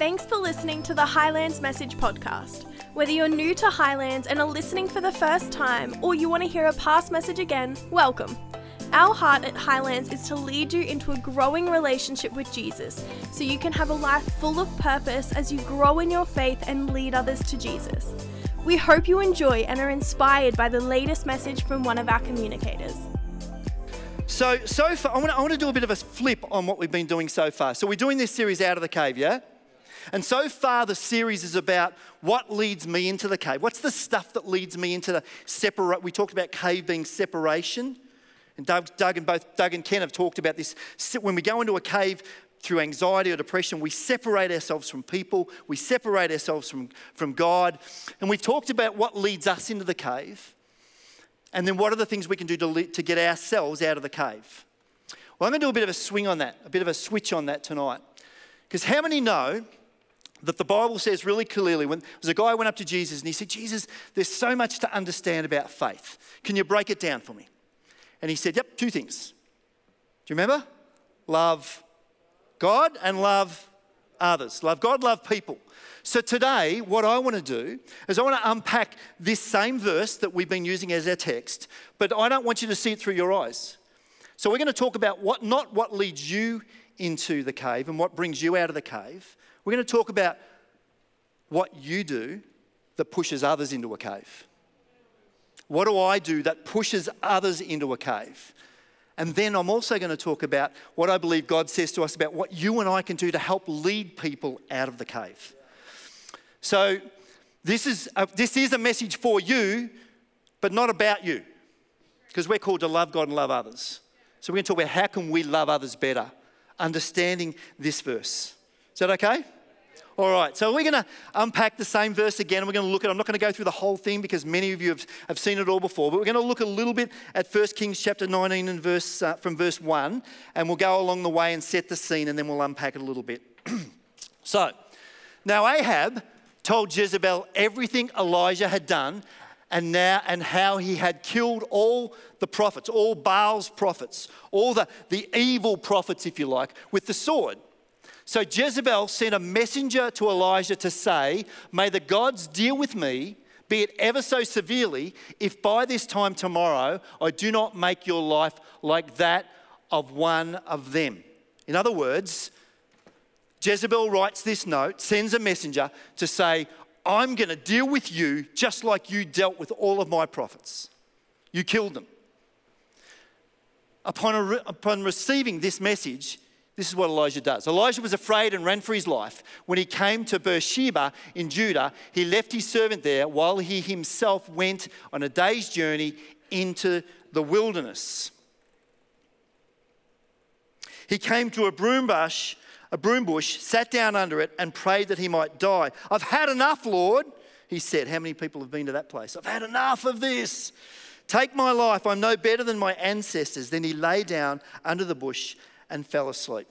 Thanks for listening to the Highlands Message Podcast. Whether you're new to Highlands and are listening for the first time, or you want to hear a past message again, welcome. Our heart at Highlands is to lead you into a growing relationship with Jesus so you can have a life full of purpose as you grow in your faith and lead others to Jesus. We hope you enjoy and are inspired by the latest message from one of our communicators. So, so far, I want, to, do a bit of a flip on what we've been doing so far. So, we're doing this series out of the cave, yeah? And so far, the series is about what leads me into the cave. What's the stuff that leads me into the separate? We talked about cave being separation. And Doug, Doug, and both Doug and Ken have talked about this. When we go into a cave through anxiety or depression, we separate ourselves from people, we separate ourselves from, from God. And we've talked about what leads us into the cave. And then what are the things we can do to, to get ourselves out of the cave? Well, I'm going to do a bit of a swing on that, a bit of a switch on that tonight. Because how many know that the Bible says really clearly when there was a guy went up to Jesus and he said, Jesus, there's so much to understand about faith. Can you break it down for me? And he said, Yep, two things. Do you remember? Love God and love others. Love God, love people. So today, what I want to do is I want to unpack this same verse that we've been using as our text, but I don't want you to see it through your eyes. So we're going to talk about what not what leads you into the cave and what brings you out of the cave. We're going to talk about what you do that pushes others into a cave. What do I do that pushes others into a cave? And then I'm also going to talk about what I believe God says to us about what you and I can do to help lead people out of the cave. So, this is a, this is a message for you, but not about you, because we're called to love God and love others. So, we're going to talk about how can we love others better, understanding this verse. Is that okay? All right, so we're going to unpack the same verse again. We're going to look at, I'm not going to go through the whole thing because many of you have, have seen it all before, but we're going to look a little bit at 1 Kings chapter 19 and verse, uh, from verse 1, and we'll go along the way and set the scene, and then we'll unpack it a little bit. so, now Ahab told Jezebel everything Elijah had done and now and how he had killed all the prophets, all Baal's prophets, all the, the evil prophets, if you like, with the sword. So Jezebel sent a messenger to Elijah to say, May the gods deal with me, be it ever so severely, if by this time tomorrow I do not make your life like that of one of them. In other words, Jezebel writes this note, sends a messenger to say, I'm going to deal with you just like you dealt with all of my prophets. You killed them. Upon, a, upon receiving this message, this is what Elijah does. Elijah was afraid and ran for his life. When he came to Beersheba in Judah, he left his servant there while he himself went on a day's journey into the wilderness. He came to a broom bush, a broom bush, sat down under it, and prayed that he might die. I've had enough, Lord, he said. How many people have been to that place? I've had enough of this. Take my life. I'm no better than my ancestors. Then he lay down under the bush and fell asleep.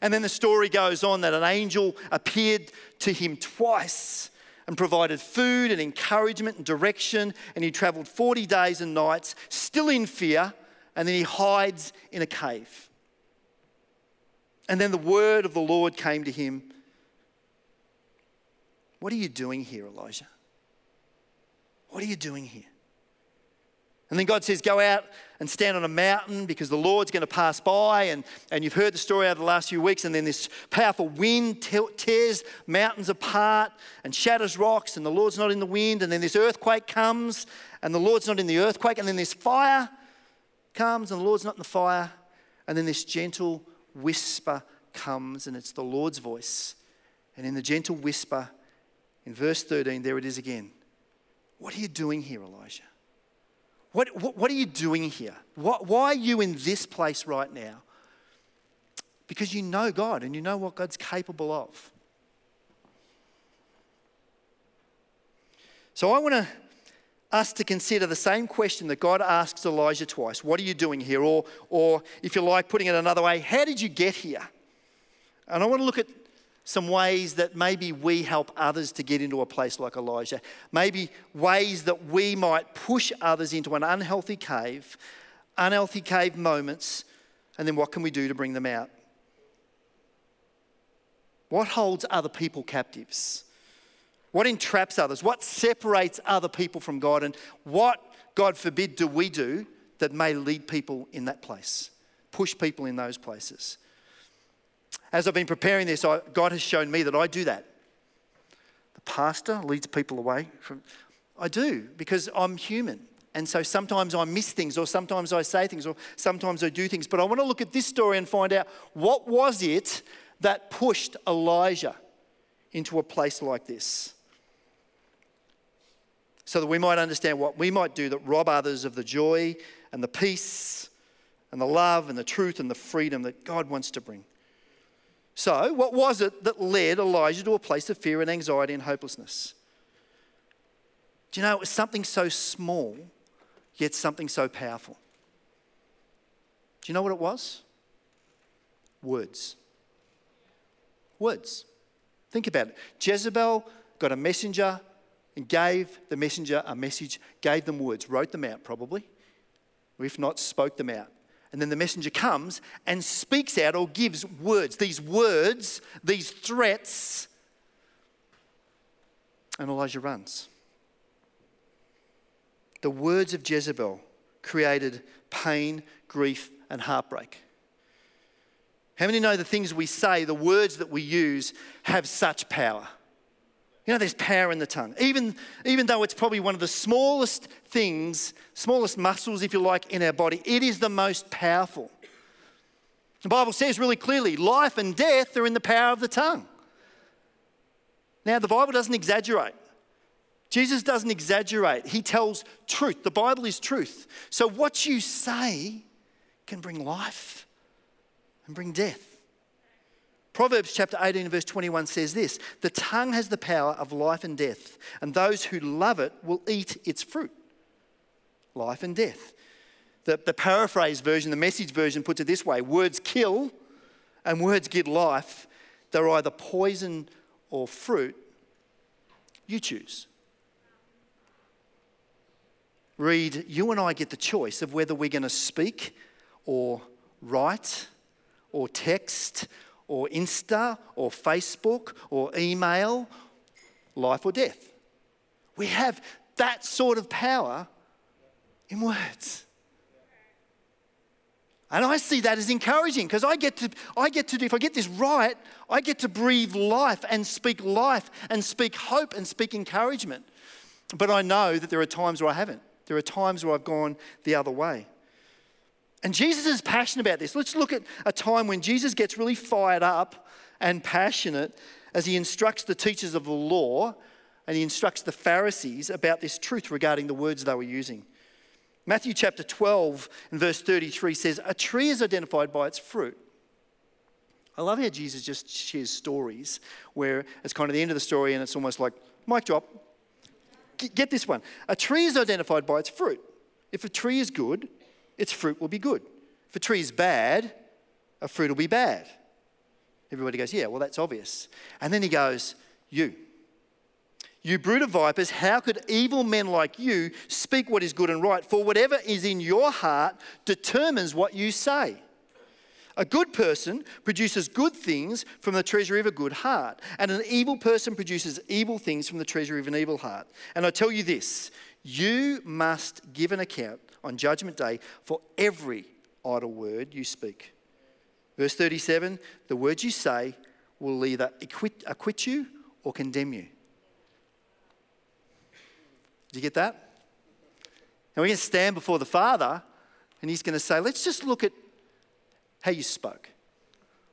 And then the story goes on that an angel appeared to him twice and provided food and encouragement and direction. And he traveled 40 days and nights, still in fear, and then he hides in a cave. And then the word of the Lord came to him What are you doing here, Elijah? What are you doing here? And then God says, Go out and stand on a mountain because the Lord's going to pass by. And, and you've heard the story over the last few weeks. And then this powerful wind tears mountains apart and shatters rocks, and the Lord's not in the wind. And then this earthquake comes, and the Lord's not in the earthquake. And then this fire comes, and the Lord's not in the fire. And then this gentle whisper comes, and it's the Lord's voice. And in the gentle whisper, in verse 13, there it is again. What are you doing here, Elijah? What, what, what are you doing here? What, why are you in this place right now? Because you know God and you know what God's capable of. So I want us to consider the same question that God asks Elijah twice What are you doing here? Or, or if you like, putting it another way, how did you get here? And I want to look at some ways that maybe we help others to get into a place like Elijah. Maybe ways that we might push others into an unhealthy cave, unhealthy cave moments, and then what can we do to bring them out? What holds other people captives? What entraps others? What separates other people from God? And what, God forbid, do we do that may lead people in that place, push people in those places? As I've been preparing this, I, God has shown me that I do that. The pastor leads people away from. I do because I'm human. And so sometimes I miss things, or sometimes I say things, or sometimes I do things. But I want to look at this story and find out what was it that pushed Elijah into a place like this? So that we might understand what we might do that rob others of the joy and the peace and the love and the truth and the freedom that God wants to bring. So, what was it that led Elijah to a place of fear and anxiety and hopelessness? Do you know it was something so small, yet something so powerful? Do you know what it was? Words. Words. Think about it. Jezebel got a messenger and gave the messenger a message, gave them words, wrote them out probably, if not, spoke them out. And then the messenger comes and speaks out or gives words, these words, these threats, and Elijah runs. The words of Jezebel created pain, grief, and heartbreak. How many know the things we say, the words that we use, have such power? You know, there's power in the tongue. Even, even though it's probably one of the smallest things, smallest muscles, if you like, in our body, it is the most powerful. The Bible says really clearly life and death are in the power of the tongue. Now, the Bible doesn't exaggerate. Jesus doesn't exaggerate. He tells truth. The Bible is truth. So, what you say can bring life and bring death. Proverbs chapter 18 verse 21 says this The tongue has the power of life and death, and those who love it will eat its fruit. Life and death. The, the paraphrase version, the message version puts it this way words kill and words give life. They're either poison or fruit. You choose. Read, you and I get the choice of whether we're going to speak or write or text or Insta or Facebook or email, life or death. We have that sort of power in words. And I see that as encouraging because I get to, I get to, if I get this right, I get to breathe life and speak life and speak hope and speak encouragement. But I know that there are times where I haven't. There are times where I've gone the other way. And Jesus is passionate about this. Let's look at a time when Jesus gets really fired up and passionate as he instructs the teachers of the law and he instructs the Pharisees about this truth regarding the words they were using. Matthew chapter 12 and verse 33 says, A tree is identified by its fruit. I love how Jesus just shares stories where it's kind of the end of the story and it's almost like, mic drop. Get this one. A tree is identified by its fruit. If a tree is good, its fruit will be good. If a tree is bad, a fruit will be bad. Everybody goes, Yeah, well, that's obvious. And then he goes, You. You brood of vipers, how could evil men like you speak what is good and right? For whatever is in your heart determines what you say. A good person produces good things from the treasury of a good heart, and an evil person produces evil things from the treasury of an evil heart. And I tell you this you must give an account on Judgment Day for every idle word you speak. Verse 37 the words you say will either acquit, acquit you or condemn you. Do you get that? And we're going to stand before the Father and He's going to say, let's just look at how you spoke.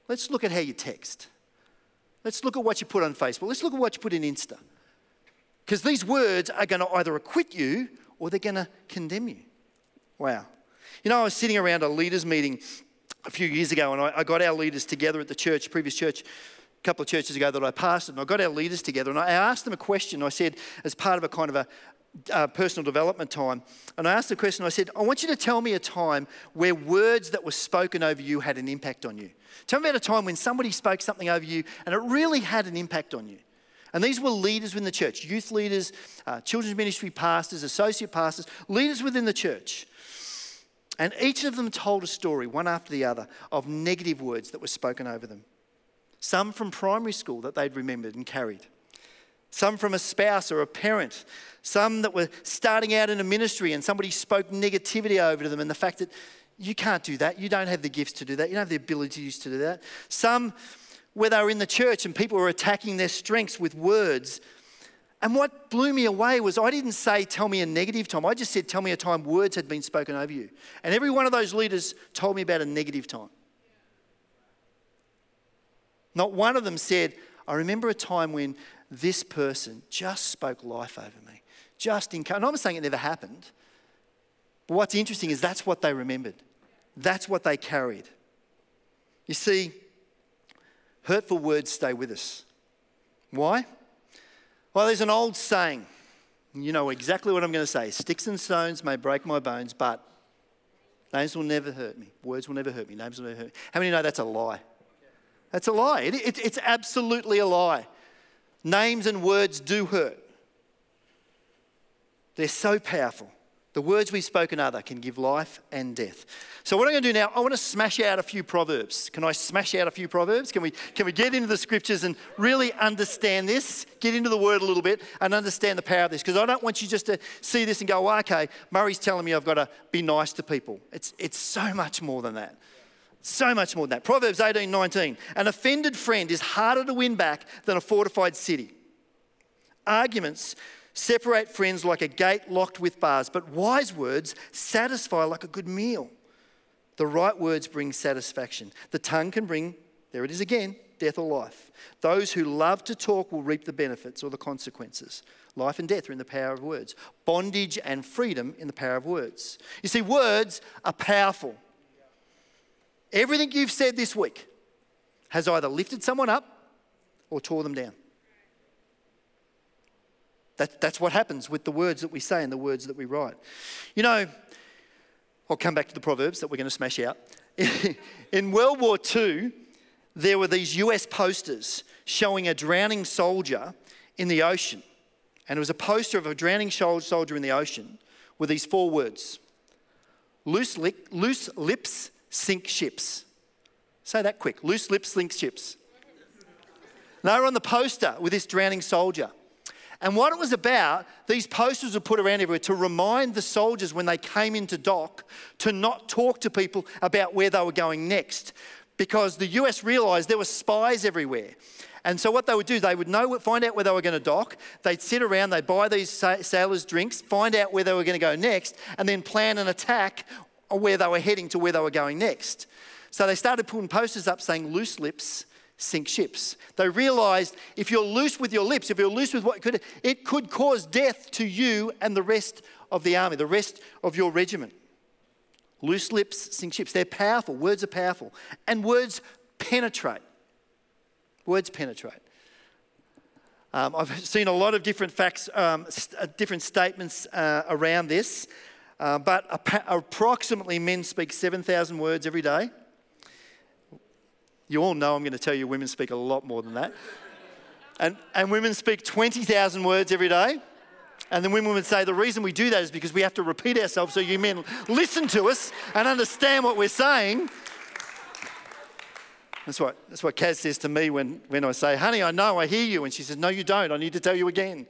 Let's look at how you text. Let's look at what you put on Facebook. Let's look at what you put in Insta. Because these words are going to either acquit you or they're going to condemn you. Wow. You know, I was sitting around a leaders' meeting a few years ago, and I, I got our leaders together at the church, previous church, a couple of churches ago that I pastored, and I got our leaders together, and I asked them a question. I said, as part of a kind of a uh, personal development time, and I asked the question. I said, "I want you to tell me a time where words that were spoken over you had an impact on you. Tell me about a time when somebody spoke something over you, and it really had an impact on you." And these were leaders within the church youth leaders, uh, children's ministry pastors, associate pastors, leaders within the church. And each of them told a story, one after the other, of negative words that were spoken over them. some from primary school that they'd remembered and carried, some from a spouse or a parent, some that were starting out in a ministry and somebody spoke negativity over to them and the fact that you can't do that, you don't have the gifts to do that, you don't have the abilities to do that. Some where they were in the church and people were attacking their strengths with words. And what blew me away was I didn't say, tell me a negative time. I just said, tell me a time words had been spoken over you. And every one of those leaders told me about a negative time. Not one of them said, I remember a time when this person just spoke life over me. Just in, and I'm saying it never happened. But what's interesting is that's what they remembered. That's what they carried. You see, hurtful words stay with us. Why? Well, there's an old saying. You know exactly what I'm going to say. Sticks and stones may break my bones, but names will never hurt me. Words will never hurt me. Names will never hurt me. How many know that's a lie? That's a lie. It, it, it's absolutely a lie. Names and words do hurt, they're so powerful. The words we've spoken other can give life and death. So what I'm going to do now, I want to smash out a few proverbs. Can I smash out a few proverbs? Can we, can we get into the scriptures and really understand this? Get into the word a little bit and understand the power of this. Because I don't want you just to see this and go, well, okay, Murray's telling me I've got to be nice to people. It's, it's so much more than that. So much more than that. Proverbs 18, 19. An offended friend is harder to win back than a fortified city. Arguments separate friends like a gate locked with bars, but wise words satisfy like a good meal. The right words bring satisfaction. The tongue can bring, there it is again, death or life. Those who love to talk will reap the benefits or the consequences. Life and death are in the power of words, bondage and freedom in the power of words. You see, words are powerful. Everything you've said this week has either lifted someone up or tore them down. That, that's what happens with the words that we say and the words that we write. You know, I'll come back to the Proverbs that we're going to smash out. In World War II, there were these US posters showing a drowning soldier in the ocean. And it was a poster of a drowning soldier in the ocean with these four words Loose, li- loose lips sink ships. Say that quick. Loose lips sink ships. they were on the poster with this drowning soldier. And what it was about, these posters were put around everywhere to remind the soldiers when they came into dock to not talk to people about where they were going next. Because the US realized there were spies everywhere. And so what they would do, they would know, find out where they were going to dock. They'd sit around, they'd buy these sailors drinks, find out where they were going to go next, and then plan an attack where they were heading to where they were going next. So they started putting posters up saying loose lips sink ships. They realized if you're loose with your lips, if you're loose with what could, it could cause death to you and the rest of the army, the rest of your regiment. Loose lips sink ships. They're powerful. Words are powerful. And words penetrate. Words penetrate. Um, I've seen a lot of different facts, um, st- uh, different statements uh, around this, uh, but ap- approximately men speak 7,000 words every day. You all know I'm going to tell you women speak a lot more than that. And, and women speak 20,000 words every day. And then women would say the reason we do that is because we have to repeat ourselves so you men listen to us and understand what we're saying. That's what, that's what Kaz says to me when, when I say, honey, I know, I hear you. And she says, no, you don't. I need to tell you again.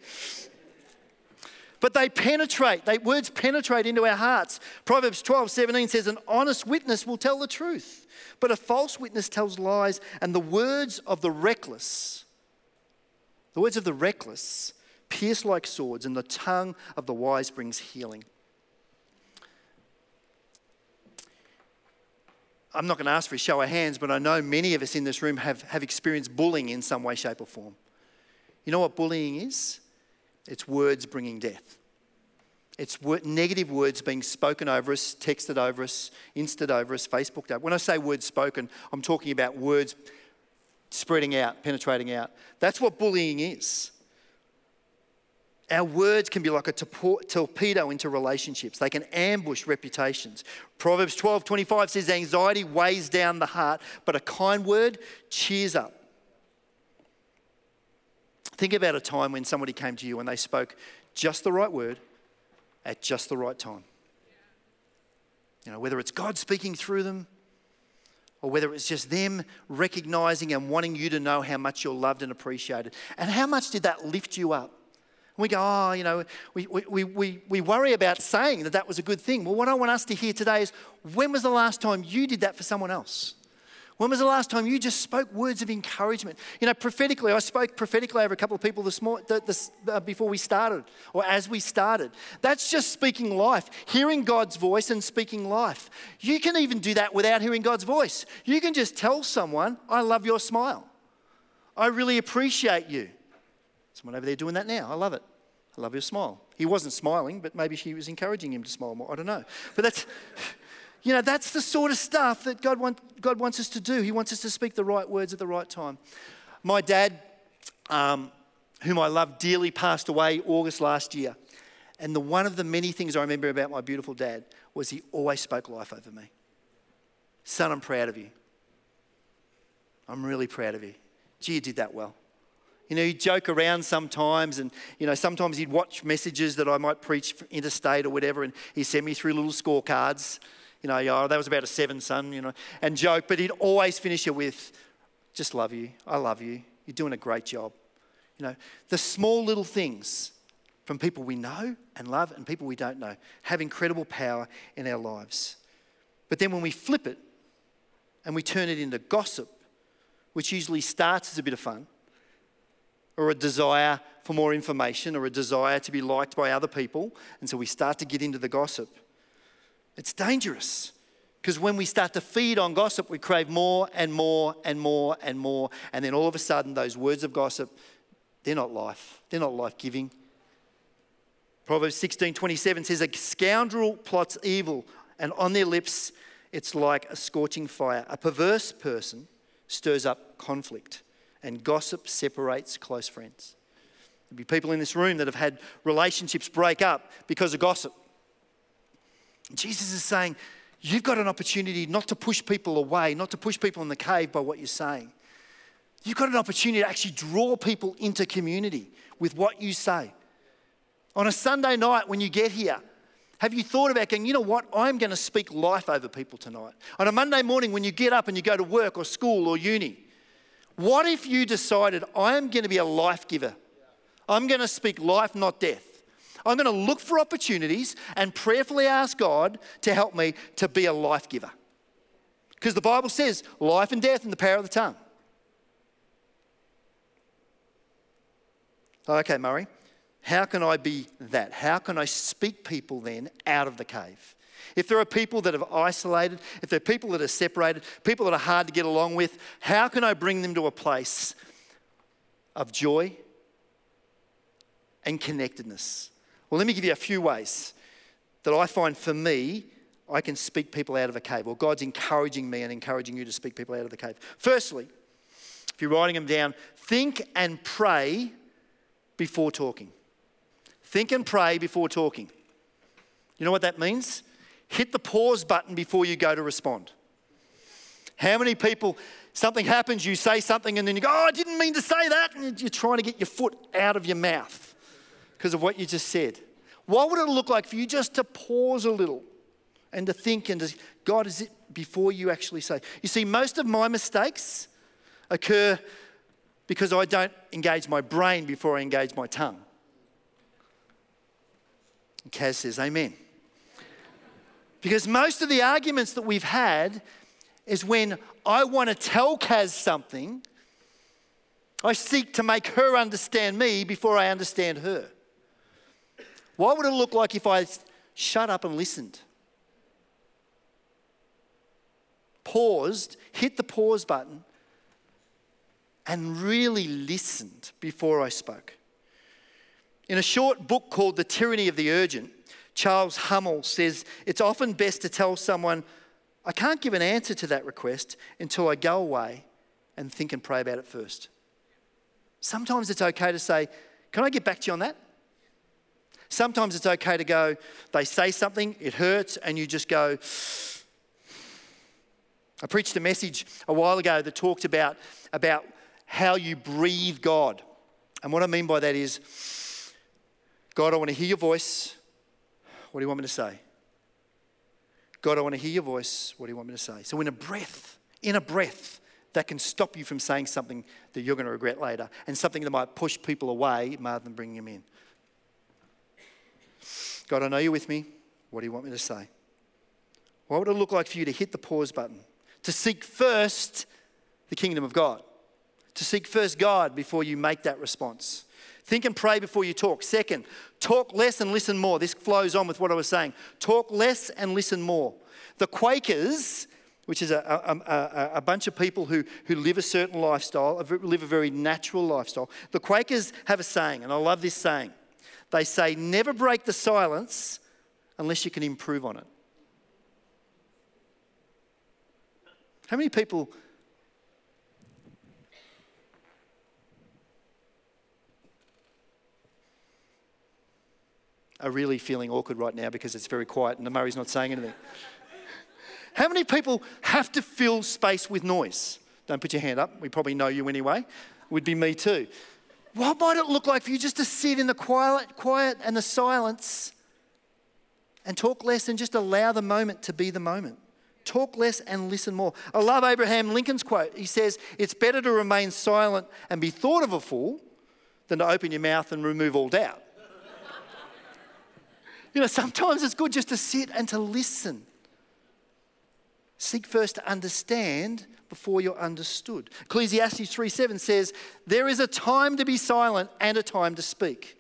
But they penetrate, they, words penetrate into our hearts. Proverbs 12, 17 says, an honest witness will tell the truth. But a false witness tells lies, and the words of the reckless, the words of the reckless, pierce like swords, and the tongue of the wise brings healing. I'm not going to ask for a show of hands, but I know many of us in this room have, have experienced bullying in some way, shape, or form. You know what bullying is? It's words bringing death. It's negative words being spoken over us, texted over us, insted over us, Facebooked over. When I say words spoken, I'm talking about words spreading out, penetrating out. That's what bullying is. Our words can be like a torpedo into relationships. They can ambush reputations. Proverbs 12 25 says, Anxiety weighs down the heart, but a kind word cheers up. Think about a time when somebody came to you and they spoke just the right word at just the right time. You know, whether it's God speaking through them or whether it's just them recognizing and wanting you to know how much you're loved and appreciated. And how much did that lift you up? we go, oh, you know, we, we, we, we worry about saying that that was a good thing. Well, what I want us to hear today is when was the last time you did that for someone else? When was the last time you just spoke words of encouragement? You know, prophetically, I spoke prophetically over a couple of people this morning, this, uh, before we started, or as we started. That's just speaking life, hearing God's voice and speaking life. You can even do that without hearing God's voice. You can just tell someone, I love your smile. I really appreciate you. Someone over there doing that now. I love it. I love your smile. He wasn't smiling, but maybe she was encouraging him to smile more. I don't know. But that's. You know, that's the sort of stuff that God, want, God wants us to do. He wants us to speak the right words at the right time. My dad, um, whom I love dearly, passed away August last year. And the one of the many things I remember about my beautiful dad was he always spoke life over me. Son, I'm proud of you. I'm really proud of you. Gee, you did that well. You know, he'd joke around sometimes, and, you know, sometimes he'd watch messages that I might preach interstate or whatever, and he'd send me through little scorecards you know, oh, that was about a seven, son, you know, and joke, but he'd always finish it with, just love you. I love you. You're doing a great job. You know, the small little things from people we know and love and people we don't know have incredible power in our lives. But then when we flip it and we turn it into gossip, which usually starts as a bit of fun, or a desire for more information, or a desire to be liked by other people, and so we start to get into the gossip it's dangerous because when we start to feed on gossip, we crave more and more and more and more. And then all of a sudden, those words of gossip, they're not life, they're not life giving. Proverbs 16 27 says, A scoundrel plots evil, and on their lips it's like a scorching fire. A perverse person stirs up conflict, and gossip separates close friends. There'll be people in this room that have had relationships break up because of gossip. Jesus is saying, You've got an opportunity not to push people away, not to push people in the cave by what you're saying. You've got an opportunity to actually draw people into community with what you say. On a Sunday night when you get here, have you thought about going, you know what? I'm going to speak life over people tonight. On a Monday morning when you get up and you go to work or school or uni, what if you decided, I am going to be a life giver? I'm going to speak life, not death. I'm going to look for opportunities and prayerfully ask God to help me to be a life giver. Because the Bible says life and death in the power of the tongue. Okay, Murray, how can I be that? How can I speak people then out of the cave? If there are people that have isolated, if there are people that are separated, people that are hard to get along with, how can I bring them to a place of joy and connectedness? Well, let me give you a few ways that I find for me, I can speak people out of a cave, or God's encouraging me and encouraging you to speak people out of the cave. Firstly, if you're writing them down, think and pray before talking. Think and pray before talking. You know what that means? Hit the pause button before you go to respond. How many people, something happens, you say something, and then you go, Oh, I didn't mean to say that. And you're trying to get your foot out of your mouth because of what you just said. What would it look like for you just to pause a little and to think and to, God, is it before you actually say? You see, most of my mistakes occur because I don't engage my brain before I engage my tongue. And Kaz says, Amen. Because most of the arguments that we've had is when I want to tell Kaz something, I seek to make her understand me before I understand her. What would it look like if I shut up and listened? Paused, hit the pause button, and really listened before I spoke. In a short book called The Tyranny of the Urgent, Charles Hummel says it's often best to tell someone, I can't give an answer to that request until I go away and think and pray about it first. Sometimes it's okay to say, Can I get back to you on that? Sometimes it's okay to go, they say something, it hurts, and you just go. I preached a message a while ago that talked about, about how you breathe God. And what I mean by that is, God, I want to hear your voice. What do you want me to say? God, I want to hear your voice. What do you want me to say? So, in a breath, in a breath that can stop you from saying something that you're going to regret later and something that might push people away rather than bringing them in. God, I know you're with me. What do you want me to say? What would it look like for you to hit the pause button? To seek first the kingdom of God, to seek first God before you make that response. Think and pray before you talk. Second, talk less and listen more. This flows on with what I was saying. Talk less and listen more. The Quakers, which is a, a, a, a, bunch of people who, who live a certain lifestyle, live a very natural lifestyle. The Quakers have a saying, and I love this saying. They say, never break the silence unless you can improve on it. How many people are really feeling awkward right now because it's very quiet and the Murray's not saying anything? How many people have to fill space with noise? Don't put your hand up. We probably know you anyway. Would be me too. What might it look like for you just to sit in the quiet, quiet and the silence and talk less and just allow the moment to be the moment? Talk less and listen more. I love Abraham Lincoln's quote. He says, It's better to remain silent and be thought of a fool than to open your mouth and remove all doubt. you know, sometimes it's good just to sit and to listen. Seek first to understand before you're understood. Ecclesiastes 3 7 says, There is a time to be silent and a time to speak.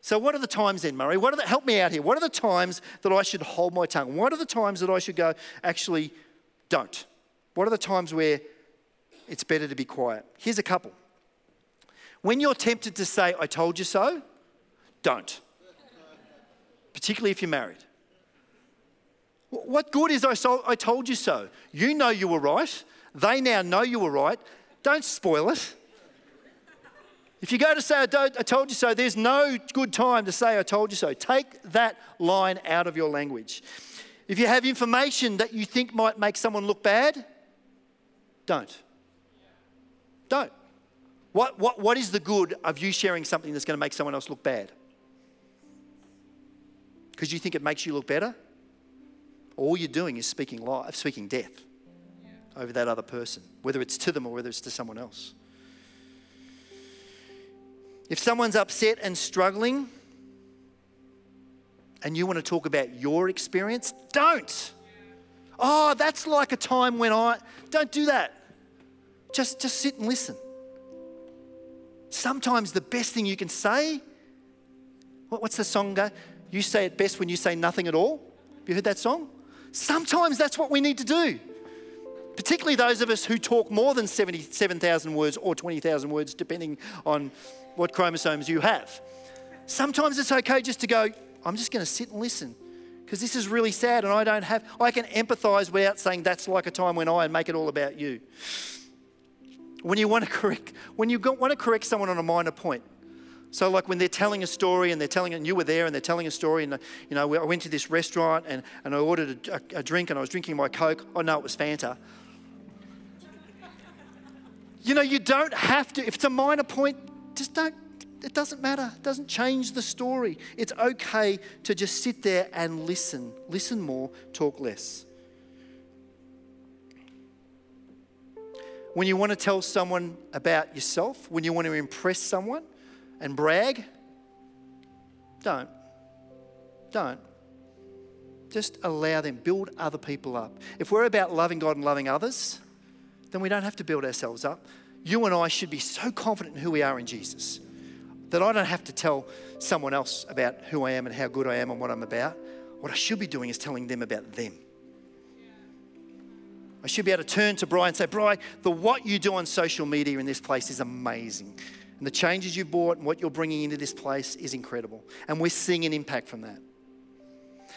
So, what are the times then, Murray? What are the, help me out here. What are the times that I should hold my tongue? What are the times that I should go, actually, don't? What are the times where it's better to be quiet? Here's a couple. When you're tempted to say, I told you so, don't. Particularly if you're married. What good is I, so, I told you so? You know you were right. They now know you were right. Don't spoil it. If you go to say, I, I, told you so, there's no good time to say, I told you so. Take that line out of your language. If you have information that you think might make someone look bad, don't. Don't. What, what, what is the good of you sharing something that's going to make someone else look bad? Because you think it makes you look better? All you're doing is speaking life, speaking death over that other person, whether it's to them or whether it's to someone else. If someone's upset and struggling, and you want to talk about your experience, don't. Oh, that's like a time when I don't do that. Just just sit and listen. Sometimes the best thing you can say, what's the song go? You say it best when you say nothing at all. Have you heard that song? Sometimes that's what we need to do. Particularly those of us who talk more than 77,000 words or 20,000 words, depending on what chromosomes you have. Sometimes it's okay just to go, I'm just going to sit and listen because this is really sad and I don't have, I can empathize without saying that's like a time when I and make it all about you. When you want to correct, when you want to correct someone on a minor point, so, like when they're telling a story and they're telling, it, and you were there and they're telling a story, and you know, I went to this restaurant and, and I ordered a, a drink and I was drinking my Coke. Oh, no, it was Fanta. you know, you don't have to, if it's a minor point, just don't, it doesn't matter. It doesn't change the story. It's okay to just sit there and listen. Listen more, talk less. When you want to tell someone about yourself, when you want to impress someone, and brag, don't. Don't. Just allow them, build other people up. If we're about loving God and loving others, then we don't have to build ourselves up. You and I should be so confident in who we are in Jesus that I don't have to tell someone else about who I am and how good I am and what I'm about. What I should be doing is telling them about them. I should be able to turn to Brian and say, Brian, the what you do on social media in this place is amazing. And the changes you've brought and what you're bringing into this place is incredible. And we're seeing an impact from that.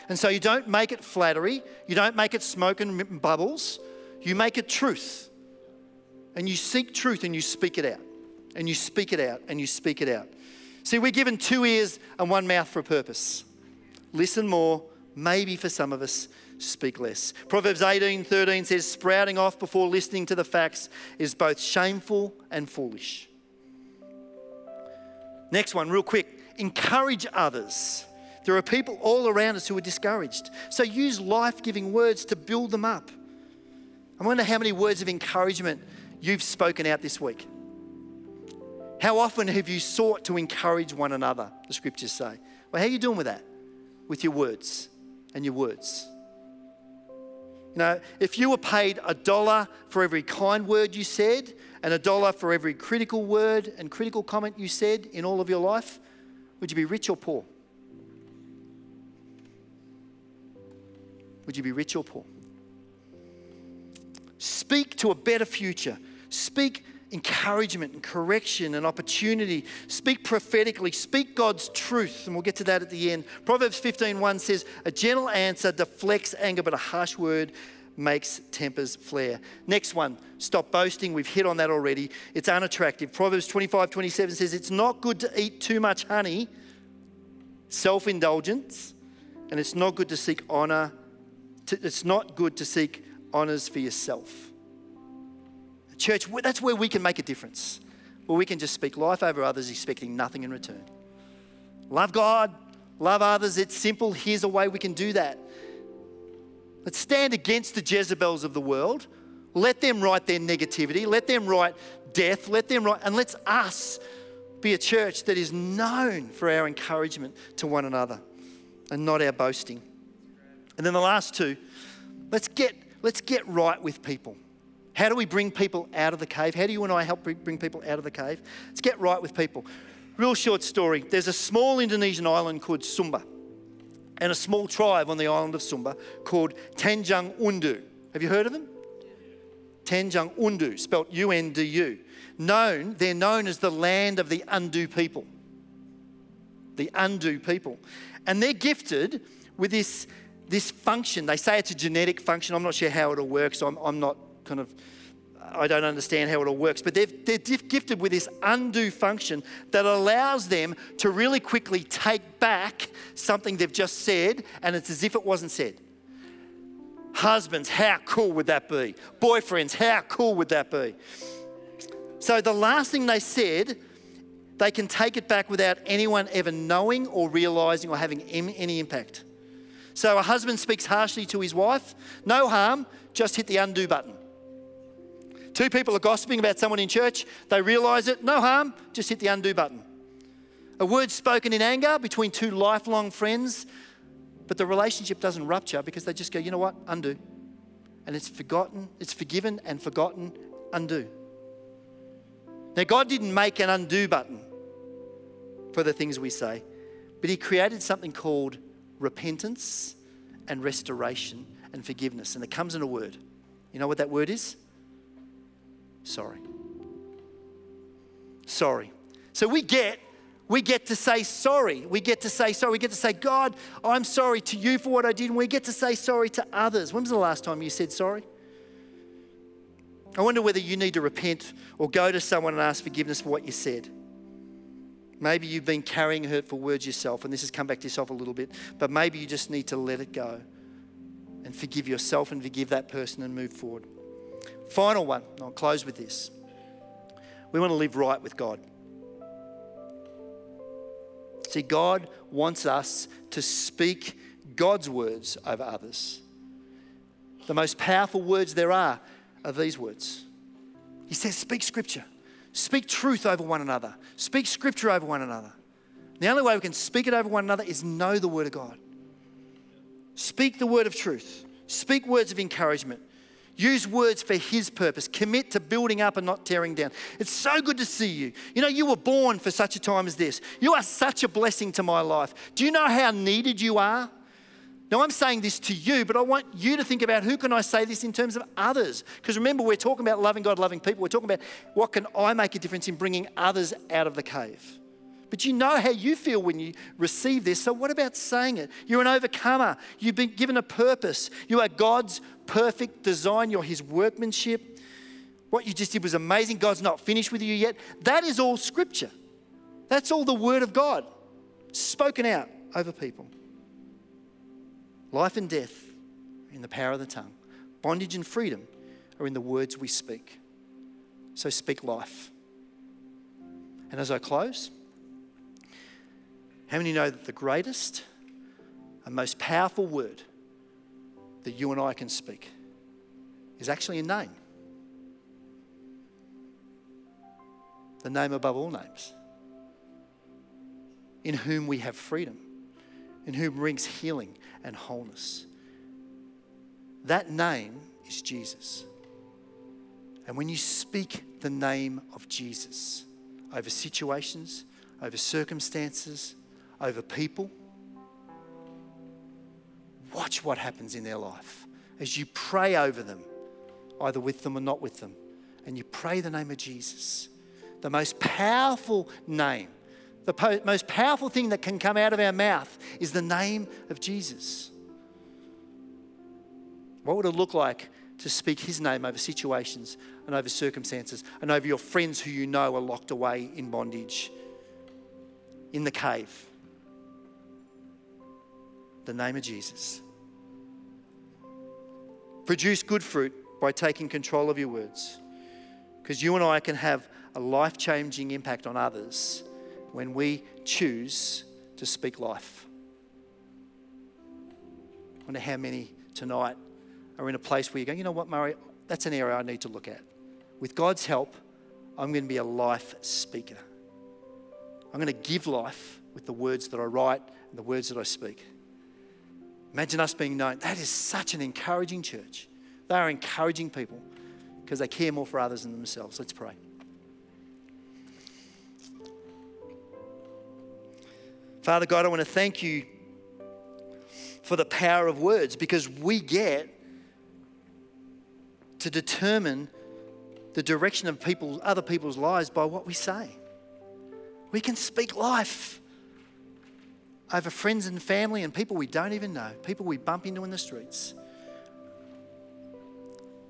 And so you don't make it flattery, you don't make it smoke and bubbles, you make it truth. And you seek truth and you speak it out. And you speak it out and you speak it out. See, we're given two ears and one mouth for a purpose. Listen more, maybe for some of us, speak less. Proverbs 18 13 says, Sprouting off before listening to the facts is both shameful and foolish. Next one, real quick encourage others. There are people all around us who are discouraged. So use life giving words to build them up. I wonder how many words of encouragement you've spoken out this week. How often have you sought to encourage one another, the scriptures say? Well, how are you doing with that? With your words and your words. You know, if you were paid a dollar for every kind word you said and a dollar for every critical word and critical comment you said in all of your life, would you be rich or poor? Would you be rich or poor? Speak to a better future. Speak encouragement and correction and opportunity. Speak prophetically. Speak God's truth. And we'll get to that at the end. Proverbs 15:1 says, A gentle answer deflects anger, but a harsh word makes tempers flare. Next one, stop boasting. We've hit on that already. It's unattractive. Proverbs 25 27 says, It's not good to eat too much honey, self indulgence, and it's not good to seek honor. To, it's not good to seek honors for yourself. Church, that's where we can make a difference, where we can just speak life over others, expecting nothing in return. Love God, love others. It's simple. Here's a way we can do that. Let's stand against the Jezebels of the world. Let them write their negativity. Let them write death. Let them write, and let's us be a church that is known for our encouragement to one another and not our boasting. And then the last two, let's get, let's get right with people. How do we bring people out of the cave? How do you and I help bring people out of the cave? Let's get right with people. Real short story. There's a small Indonesian island called Sumba and a small tribe on the island of Sumba called Tanjung Undu. Have you heard of them? Tanjung Undu, spelt U N D U. Known, they're known as the land of the Undu people. The Undu people. And they're gifted with this, this function. They say it's a genetic function. I'm not sure how it'll work, so I'm, I'm not kind of I don't understand how it all works, but they're, they're gifted with this undo function that allows them to really quickly take back something they've just said, and it's as if it wasn't said. Husbands, how cool would that be? Boyfriends, how cool would that be? So the last thing they said, they can take it back without anyone ever knowing or realizing or having any impact. So a husband speaks harshly to his wife, no harm, just hit the undo button. Two people are gossiping about someone in church, they realize it, no harm, just hit the undo button. A word spoken in anger between two lifelong friends, but the relationship doesn't rupture because they just go, you know what, undo. And it's forgotten, it's forgiven and forgotten, undo. Now, God didn't make an undo button for the things we say, but He created something called repentance and restoration and forgiveness. And it comes in a word. You know what that word is? Sorry. Sorry. So we get we get to say sorry. We get to say sorry. We get to say, God, I'm sorry to you for what I did. And we get to say sorry to others. When was the last time you said sorry? I wonder whether you need to repent or go to someone and ask forgiveness for what you said. Maybe you've been carrying hurtful words yourself, and this has come back to yourself a little bit, but maybe you just need to let it go and forgive yourself and forgive that person and move forward. Final one, I'll close with this. We want to live right with God. See, God wants us to speak God's words over others. The most powerful words there are are these words. He says, Speak scripture, speak truth over one another, speak scripture over one another. The only way we can speak it over one another is know the word of God. Speak the word of truth, speak words of encouragement, Use words for His purpose. Commit to building up and not tearing down. It's so good to see you. You know, you were born for such a time as this. You are such a blessing to my life. Do you know how needed you are? Now, I'm saying this to you, but I want you to think about who can I say this in terms of others? Because remember, we're talking about loving God, loving people. We're talking about what can I make a difference in bringing others out of the cave. But you know how you feel when you receive this. So, what about saying it? You're an overcomer. You've been given a purpose. You are God's perfect design, you're His workmanship. What you just did was amazing. God's not finished with you yet. That is all Scripture. That's all the Word of God spoken out over people. Life and death in the power of the tongue, bondage and freedom are in the words we speak. So speak life. And as I close, how many know that the greatest and most powerful word that you and I can speak is actually a name. The name above all names. In whom we have freedom, in whom brings healing and wholeness. That name is Jesus. And when you speak the name of Jesus over situations, over circumstances, over people, watch what happens in their life as you pray over them, either with them or not with them, and you pray the name of Jesus, the most powerful name, the po- most powerful thing that can come out of our mouth is the name of Jesus. What would it look like to speak his name over situations and over circumstances and over your friends who you know are locked away in bondage in the cave? The name of Jesus. Produce good fruit by taking control of your words. Because you and I can have a life changing impact on others when we choose to speak life. I wonder how many tonight are in a place where you go, you know what, Murray, that's an area I need to look at. With God's help, I'm going to be a life speaker. I'm going to give life with the words that I write and the words that I speak. Imagine us being known. That is such an encouraging church. They are encouraging people because they care more for others than themselves. Let's pray. Father God, I want to thank you for the power of words because we get to determine the direction of people, other people's lives by what we say. We can speak life over friends and family and people we don't even know, people we bump into in the streets.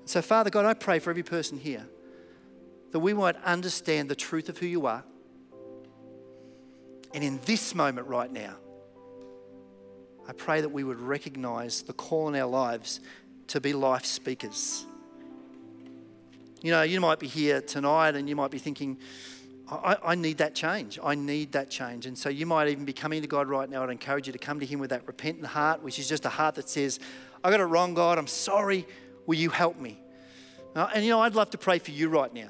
So, Father God, I pray for every person here that we might understand the truth of who you are. And in this moment right now, I pray that we would recognize the call in our lives to be life speakers. You know, you might be here tonight and you might be thinking, I, I, need that change. I need that change. And so you might even be coming to God right now. I'd encourage you to come to Him with that repentant heart, which is just a heart that says, I got it wrong, God. I'm sorry. Will you help me? And you know, I'd love to pray for you right now.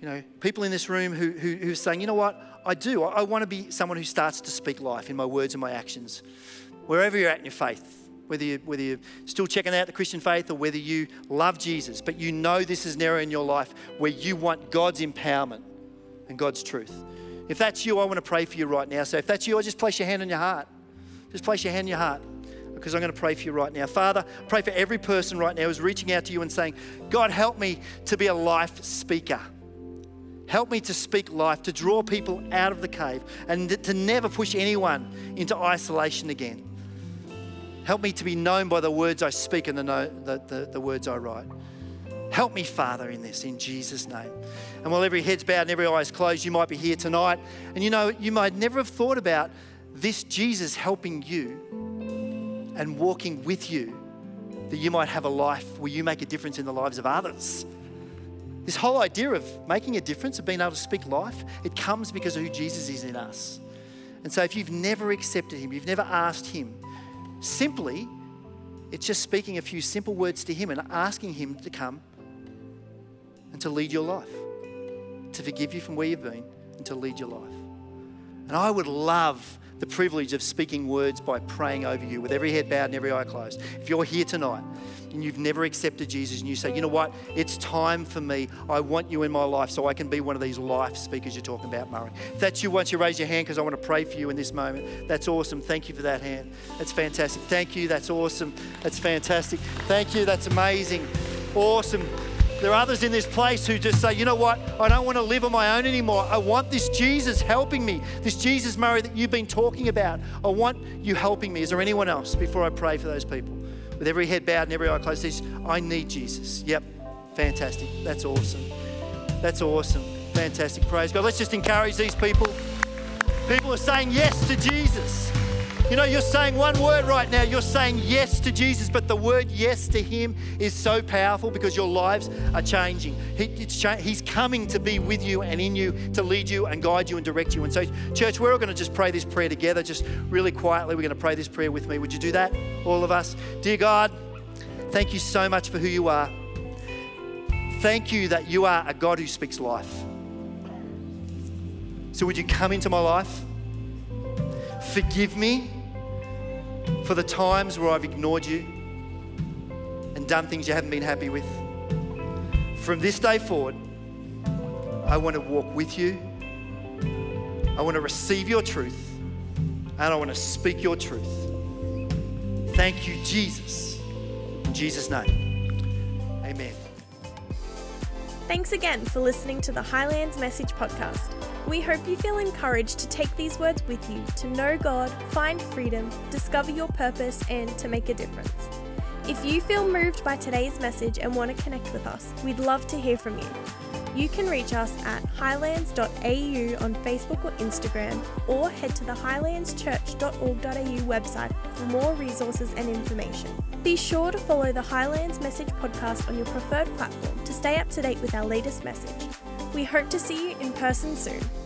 You know, people in this room who, who, who are saying, you know what, I do. I, I want to be someone who starts to speak life in my words and my actions. Wherever you're at in your faith, whether, you, whether you're still checking out the Christian faith or whether you love Jesus, but you know this is an area in your life where you want God's empowerment and God's truth. If that's you, I want to pray for you right now. So if that's you, I just place your hand on your heart. Just place your hand on your heart because I'm going to pray for you right now. Father, pray for every person right now who's reaching out to you and saying, God, help me to be a life speaker. Help me to speak life, to draw people out of the cave, and to never push anyone into isolation again. Help me to be known by the words I speak and the, the, the, the words I write. Help me, Father, in this, in Jesus' name. And while every head's bowed and every eye's closed, you might be here tonight. And you know, you might never have thought about this Jesus helping you and walking with you, that you might have a life where you make a difference in the lives of others. This whole idea of making a difference, of being able to speak life, it comes because of who Jesus is in us. And so if you've never accepted him, you've never asked him, simply, it's just speaking a few simple words to him and asking him to come and to lead your life, to forgive you from where you've been and to lead your life. And I would love the privilege of speaking words by praying over you with every head bowed and every eye closed. If you're here tonight and you've never accepted Jesus and you say, you know what, it's time for me. I want you in my life so I can be one of these life speakers you're talking about, Murray. If that's you, once you raise your hand because I want to pray for you in this moment. That's awesome. Thank you for that hand. That's fantastic. Thank you. That's awesome. That's fantastic. Thank you. That's amazing. Awesome. There are others in this place who just say, you know what? I don't want to live on my own anymore. I want this Jesus helping me. This Jesus, Murray, that you've been talking about. I want you helping me. Is there anyone else before I pray for those people? With every head bowed and every eye closed, says, I need Jesus. Yep. Fantastic. That's awesome. That's awesome. Fantastic. Praise God. Let's just encourage these people. People are saying yes to Jesus. You know, you're saying one word right now. You're saying yes to Jesus, but the word yes to Him is so powerful because your lives are changing. He, cha- he's coming to be with you and in you to lead you and guide you and direct you. And so, church, we're all going to just pray this prayer together, just really quietly. We're going to pray this prayer with me. Would you do that, all of us? Dear God, Thank you so much for who you are. Thank you that you are a God who speaks life. So, would you come into my life? Forgive me for the times where I've ignored you and done things you haven't been happy with. From this day forward, I want to walk with you. I want to receive your truth and I want to speak your truth. Thank you, Jesus. In Jesus' name, amen. Thanks again for listening to the Highlands Message Podcast. We hope you feel encouraged to take these words with you to know God, find freedom, discover your purpose, and to make a difference. If you feel moved by today's message and want to connect with us, we'd love to hear from you. You can reach us at highlands.au on Facebook or Instagram, or head to the highlandschurch.org.au website for more resources and information. Be sure to follow the Highlands Message podcast on your preferred platform to stay up to date with our latest message. We hope to see you person soon.